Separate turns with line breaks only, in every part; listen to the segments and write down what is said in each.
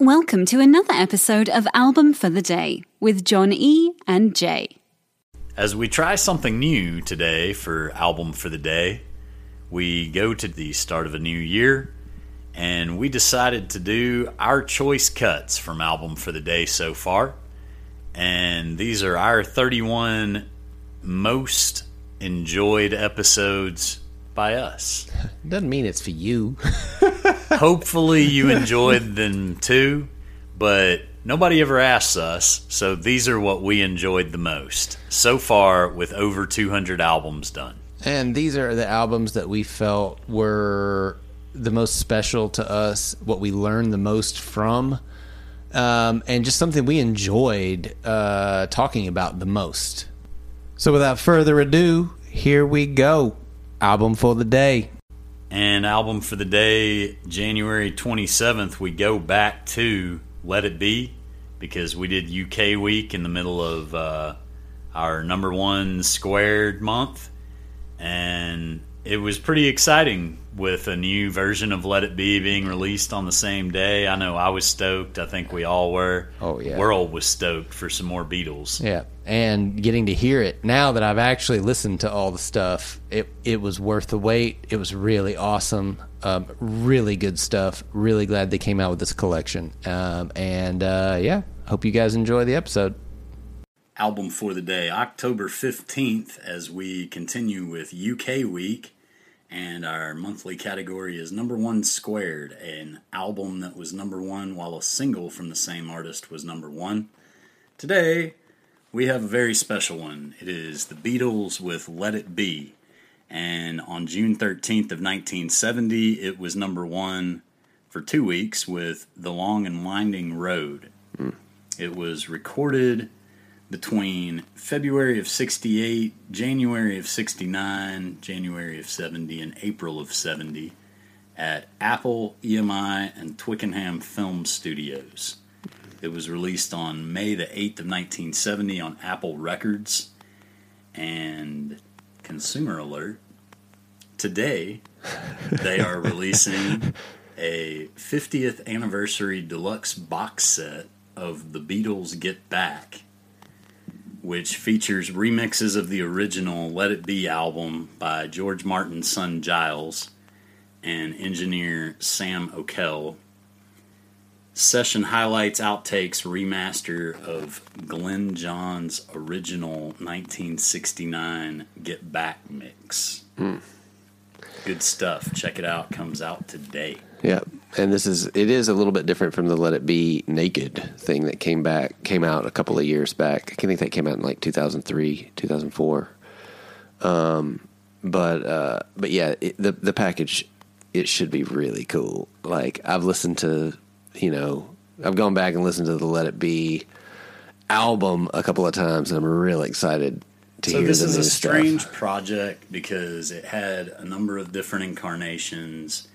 Welcome to another episode of Album for the Day with John E. and Jay.
As we try something new today for Album for the Day, we go to the start of a new year and we decided to do our choice cuts from Album for the Day so far. And these are our 31 most enjoyed episodes by us.
Doesn't mean it's for you.
Hopefully, you enjoyed them too, but nobody ever asks us, so these are what we enjoyed the most so far with over 200 albums done.
and these are the albums that we felt were the most special to us, what we learned the most from, um, and just something we enjoyed uh, talking about the most. So, without further ado, here we go. Album for the day.
And album for the day, January 27th, we go back to Let It Be because we did UK week in the middle of uh, our number one squared month. And it was pretty exciting with a new version of Let It Be being released on the same day. I know I was stoked. I think we all were.
Oh, yeah.
World was stoked for some more Beatles.
Yeah, and getting to hear it now that I've actually listened to all the stuff, it it was worth the wait. It was really awesome, um, really good stuff. Really glad they came out with this collection. Um, and uh, yeah, hope you guys enjoy the episode.
Album for the day, October 15th, as we continue with UK Week. And our monthly category is Number One Squared, an album that was number one while a single from the same artist was number one. Today, we have a very special one. It is the Beatles with Let It Be. And on June 13th of 1970, it was number one for two weeks with The Long and Winding Road. Hmm. It was recorded between February of 68, January of 69, January of 70, and April of 70 at Apple, EMI, and Twickenham Film Studios. It was released on May the 8th of 1970 on Apple Records. And consumer alert, today they are releasing a 50th anniversary deluxe box set of The Beatles Get Back which features remixes of the original Let It Be album by George Martin's son Giles and engineer Sam Okell. Session highlights, outtakes, remaster of Glyn Johns' original 1969 Get Back mix. Hmm. Good stuff. Check it out. Comes out today.
Yeah, and this is it is a little bit different from the Let It Be Naked thing that came back came out a couple of years back. I think that came out in like 2003, 2004. Um, but uh, but yeah, it, the the package it should be really cool. Like I've listened to, you know, I've gone back and listened to the Let It Be album a couple of times, and I'm really excited to
So
hear
this
the
is a
stuff.
strange project because it had a number of different incarnations.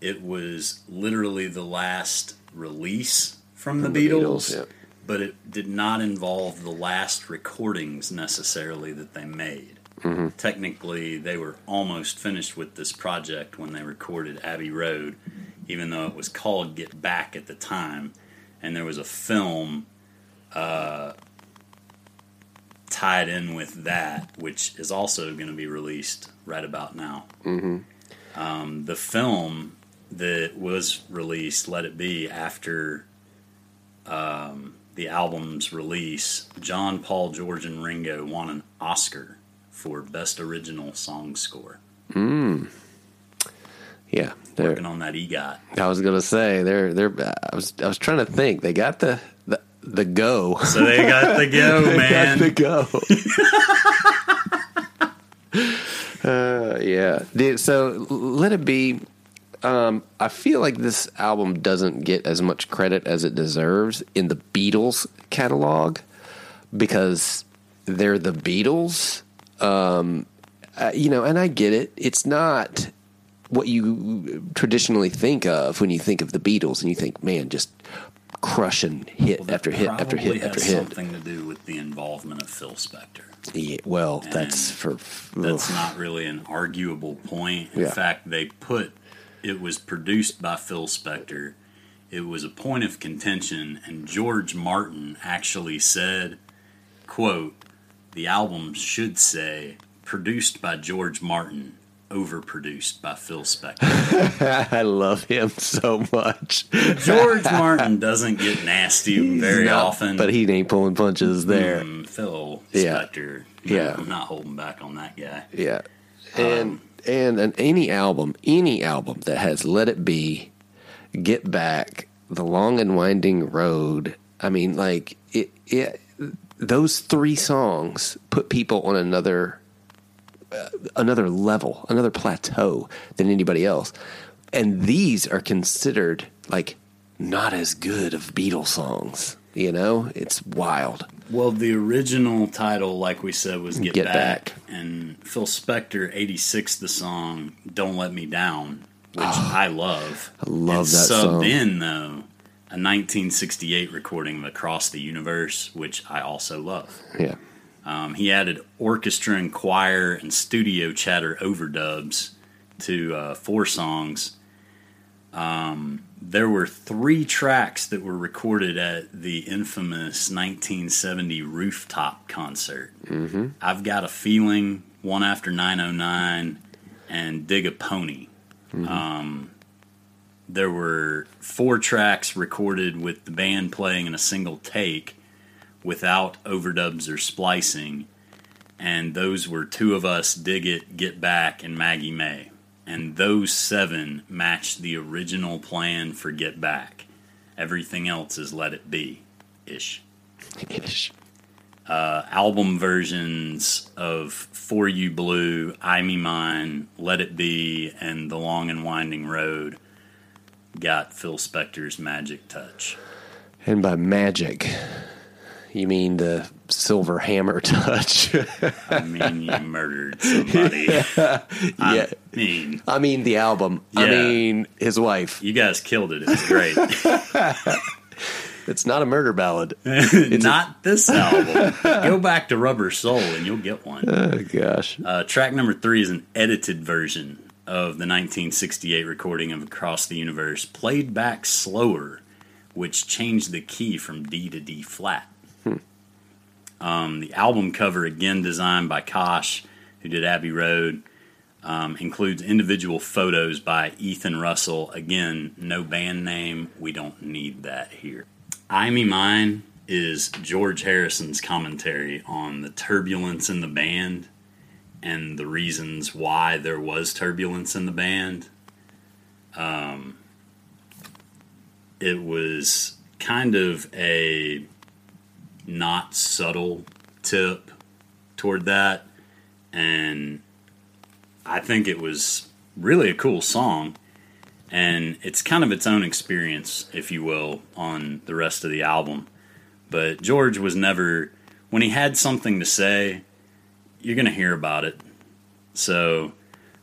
It was literally the last release from, the,
the
Beatles,
Beatles, yeah.
but it did not involve the last recordings necessarily that they made.
Mm-hmm.
Technically, they were almost finished with this project when they recorded Abbey Road, even though it was called Get Back at the time, and there was a film tied in with that, which is also going to be released right about now. Mm-hmm. Um, the film that was released, Let It Be, after um, the album's release, John, Paul, George, and Ringo won an Oscar for Best Original Song Score.
Yeah, they're,
Working on that EGOT.
I was gonna say they're they're. I was I was trying to think. They got the the, the go.
So they got the go,
They
man.
got the go. uh, yeah, so let it be. Um, I feel like this album doesn't get as much credit as it deserves in the Beatles catalog because they're the Beatles. Um, uh, you know, and I get it. It's not what you traditionally think of when you think of the Beatles, and you think, man, just crushing hit
Well,
after hit after hit after hit.
something to do with the involvement of Phil Spector.
Yeah, well, that's
And
for
That's
ugh.
not really an arguable point. In
Yeah.
fact, they put it was produced by Phil Spector it was a point of contention, and George Martin actually said, "quote The album should say produced by George Martin." Overproduced by Phil Spector.
I love him so much.
George Martin doesn't get nasty very
Not-
often,
but he ain't pulling punches there.
Mm, Phil
Yeah.
Spector.
Yeah.
I'm not holding back on that guy.
Yeah, and and and any album, any album that has "Let It Be," "Get Back," "The Long and Winding Road." I mean, like it. it those three songs put people on another uh, another level, another plateau than anybody else, and these are considered like not as good of Beatles songs. You know, it's wild.
Well, the original title, like we said, was Get,
Get
Back.
Back.
And Phil Spector, 86, the song Don't Let Me Down, which I love.
I love
and
that
subbed
song.
in, though, a 1968 recording of Across the Universe, which I also love.
Yeah.
Um, he added orchestra and choir and studio chatter overdubs to uh, four songs. Um, there were three tracks that were recorded at the infamous 1970 rooftop concert. Mm-hmm. I've got a feeling, one after 909, and Dig a Pony. Um, there were four tracks recorded with the band playing in a single take without overdubs or splicing. And those were Two of Us, Dig It, Get Back, and Maggie May. And those seven matched the original plan for Get Back. Everything else is Let It Be ish.
Ish.
Uh, album versions of For You Blue, I Me Mine, Let It Be, and The Long and Winding Road got Phil Spector's magic touch.
And by magic, you mean the silver hammer touch.
I mean, you murdered somebody.
yeah.
I mean,
I mean the album. I mean his wife.
you guys killed it. It was great.
It's not a murder ballad.
It's Not this album. Go back to Rubber Soul and you'll get one.
Oh gosh.
Uh, track number three is an edited version of the 1968 recording of Across the Universe, played back slower, which changed the key from D to D flat. Um, the album cover, again designed by Kosh, who did Abbey Road, um, includes individual photos by Ethan Russell. Again, no band name. We don't need that here. I Me Mine is George Harrison's commentary on the turbulence in the band and the reasons why there was turbulence in the band. Um, it was kind of a not subtle tip toward that, and I think it was really a cool song. And it's kind of its own experience, if you will, on the rest of the album. But George was never, when he had something to say, you're going to hear about it. So,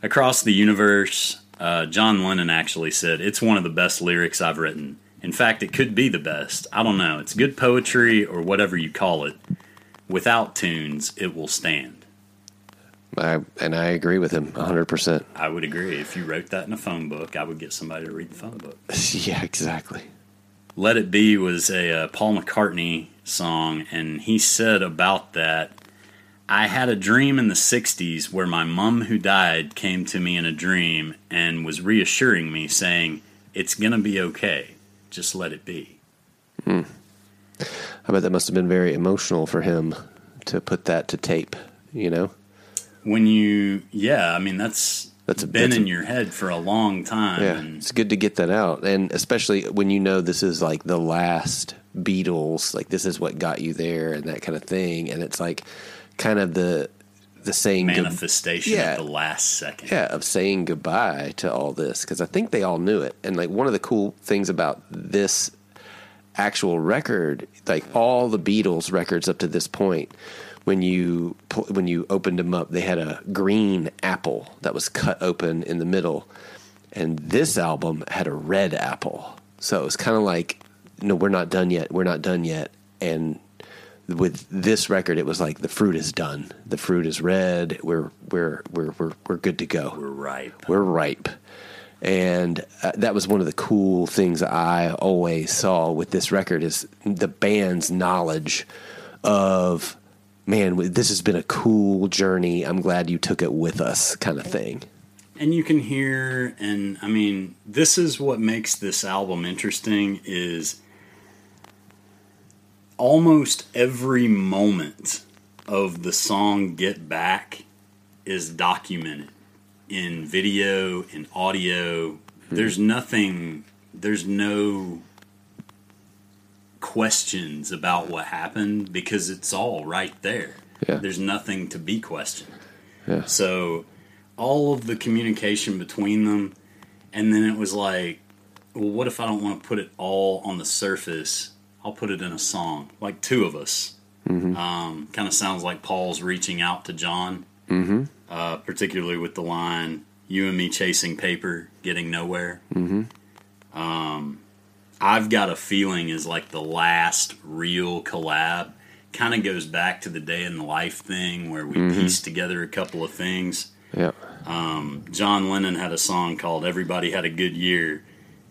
across the universe, uh, John Lennon actually said, It's one of the best lyrics I've written. In fact, it could be the best. I don't know. It's good poetry or whatever you call it. Without tunes, it will stand.
I, and I agree with him 100%.
I would agree. If you wrote that in a phone book, I would get somebody to read the phone book.
yeah, exactly.
Let It Be was a uh, Paul McCartney song, and he said about that I had a dream in the 60s where my mom, who died, came to me in a dream and was reassuring me, saying, It's going to be okay. Just let it be. Hmm.
I bet that must have been very emotional for him to put that to tape, you know?
When you, yeah, I mean, that's,
That's a-
been
that's
in
a-
your head for a long time.
Yeah,
And
it's good to get that out, and especially when you know this is like the last Beatles, like this is what got you there, and that kind of thing, and it's like kind of the the saying,
manifestation
Yeah.
at the last second.
yeah, of saying goodbye to all this because I think they all knew it, and like one of the cool things about this actual record, like all the Beatles records up to this point, when you when you opened them up, they had a green apple that was cut open in the middle, and this album had a red apple. So it was kind of like, no, we're not done yet. We're not done yet. And with this record, it was like the fruit is done. The fruit is red. We're we're we're we're we're good to go.
We're ripe.
We're ripe. and uh, that was one of the cool things I always saw with this record is the band's knowledge of man this has been a cool journey i'm glad you took it with us kind of thing
and you can hear and i mean this is what makes this album interesting is almost every moment of the song get back is documented in video in audio hmm. there's nothing there's no questions about what happened because it's all right there yeah. there's nothing to be questioned yeah. so all of the communication between them and then it was like well what if i don't want to put it all on the surface i'll put it in a song like two of us mm-hmm. um, kind of sounds like paul's reaching out to john mm-hmm. uh, particularly with the line you and me chasing paper getting nowhere mm-hmm. um, i've got a feeling is like the last real collab kind of goes back to the day in the life thing where we mm-hmm. pieced together a couple of things
yeah
um, John Lennon had a song called "Everybody Had a Good Year,"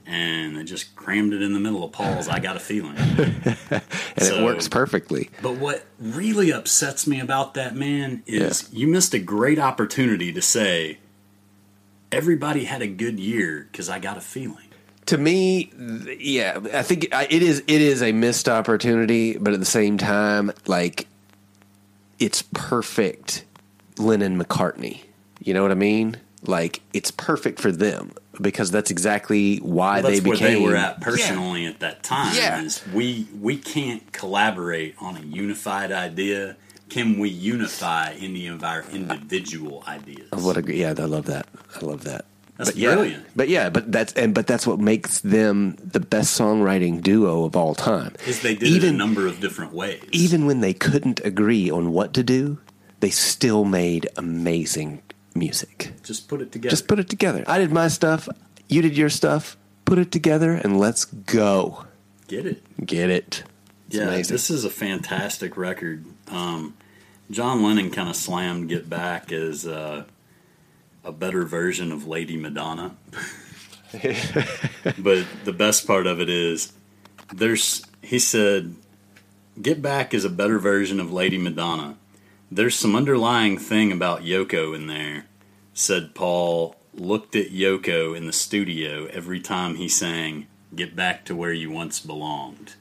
and they just crammed it in the middle of Paul's "I Got a Feeling," and
so, it works perfectly.
But what really upsets me about that man is yeah. you missed a great opportunity to say, "Everybody had a good year" because I got a feeling.
To me, yeah, I think it is. It is a missed opportunity, but at the same time, like it's perfect. Lennon McCartney you know what I mean? Like it's perfect for them because that's exactly why
well,
that's they became.
Where they were at personally
yeah.
at that time.
Yeah.
Is we we can't collaborate on a unified idea. Can we unify any of our individual ideas?
What a yeah, I love that. I love that.
That's
but
brilliant.
Yeah, but yeah, but that's and but that's what makes them the best songwriting duo of all time.
Is they did even, it a number of different ways.
Even when they couldn't agree on what to do, they still made amazing music.
Just put it together.
Just put it together. I did my stuff. You did your stuff. Put it together and let's go.
Get it.
Get it.
It's yeah, amazing. this is a fantastic record. Um, John Lennon kind of slammed Get Back as uh, a better version of Lady Madonna. but the best part of it is there's he said Get Back is a better version of Lady Madonna there's some underlying thing about Yoko in there, said Paul, looked at Yoko in the studio every time he sang, Get Back to Where You Once Belonged.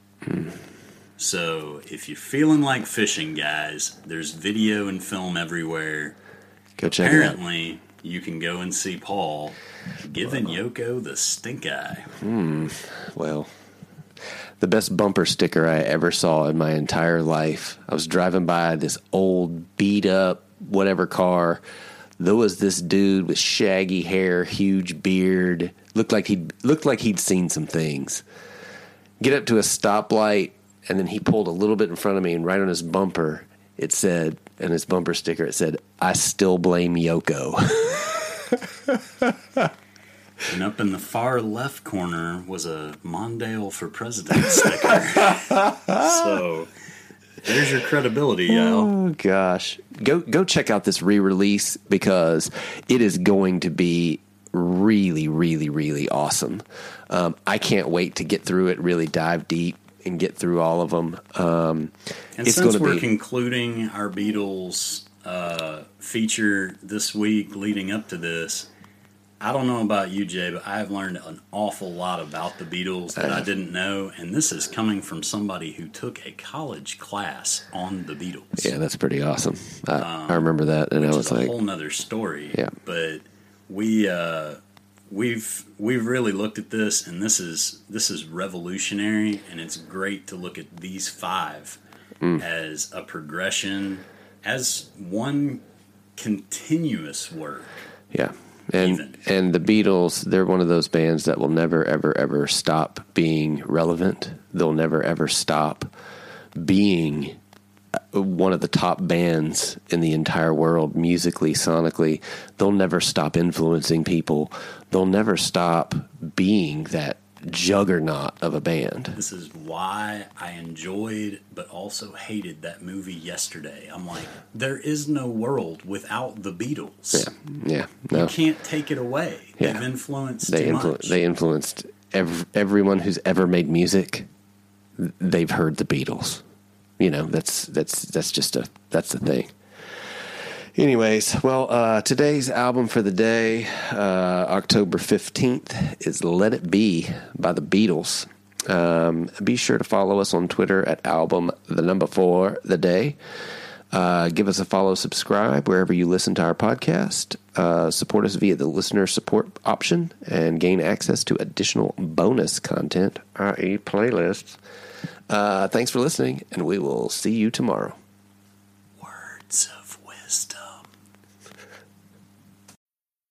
So if you're feeling like fishing, guys, there's video and film everywhere.
Go check
Apparently, it out. you can go and see Paul giving Yoko the stink eye.
Hmm. Well, the best bumper sticker I ever saw in my entire life. I was driving by this old beat up whatever car. There was this dude with shaggy hair, huge beard, looked like he looked like he'd seen some things. Get up to a stoplight, and then he pulled a little bit in front of me, and right on his bumper, it said, and his bumper sticker, it said, "I still blame Yoko."
And up in the far left corner was a Mondale for President sticker. so there's your credibility, Al.
Oh gosh, go go check out this re-release because it is going to be really, really, really awesome. Um, I can't wait to get through it, really dive deep and get through all of them. Um,
and it's since we're be, concluding our Beatles uh, feature this week, leading up to this, I don't know about you, Jay, but I've learned an awful lot about the Beatles that I didn't know, and this is coming from somebody who took a college class on the Beatles.
Yeah, that's pretty awesome. I, um, I remember that, and I was like,
a whole nother story.
Yeah,
but we uh, we've we've really looked at this, and this is this is revolutionary, and it's great to look at these five mm. as a progression, as one continuous work.
Yeah, and Even. and the Beatles, they're one of those bands that will never ever ever stop being relevant. They'll never ever stop being uh, one of the top bands in the entire world musically, sonically. They'll never stop influencing people. They'll never stop being that juggernaut of a band.
This is why I enjoyed but also hated that movie yesterday. I'm like, there is no world without the Beatles.
Yeah, yeah, no.
You can't take it away.
Yeah.
They've influenced
they
too
influ-
much.
they influenced ev- everyone who's ever made music. They've heard the Beatles. You know, that's that's that's just a that's the thing. Anyways, well, uh, today's album for the day, uh, October 15th, is Let It Be by the Beatles. Um, be sure to follow us on Twitter at album the number four the day. Uh, give us a follow, subscribe wherever you listen to our podcast. Uh, support us via the listener support option and gain access to additional bonus content, i.e., playlists. Uh, thanks for listening, and we will see you tomorrow.
Words of wisdom.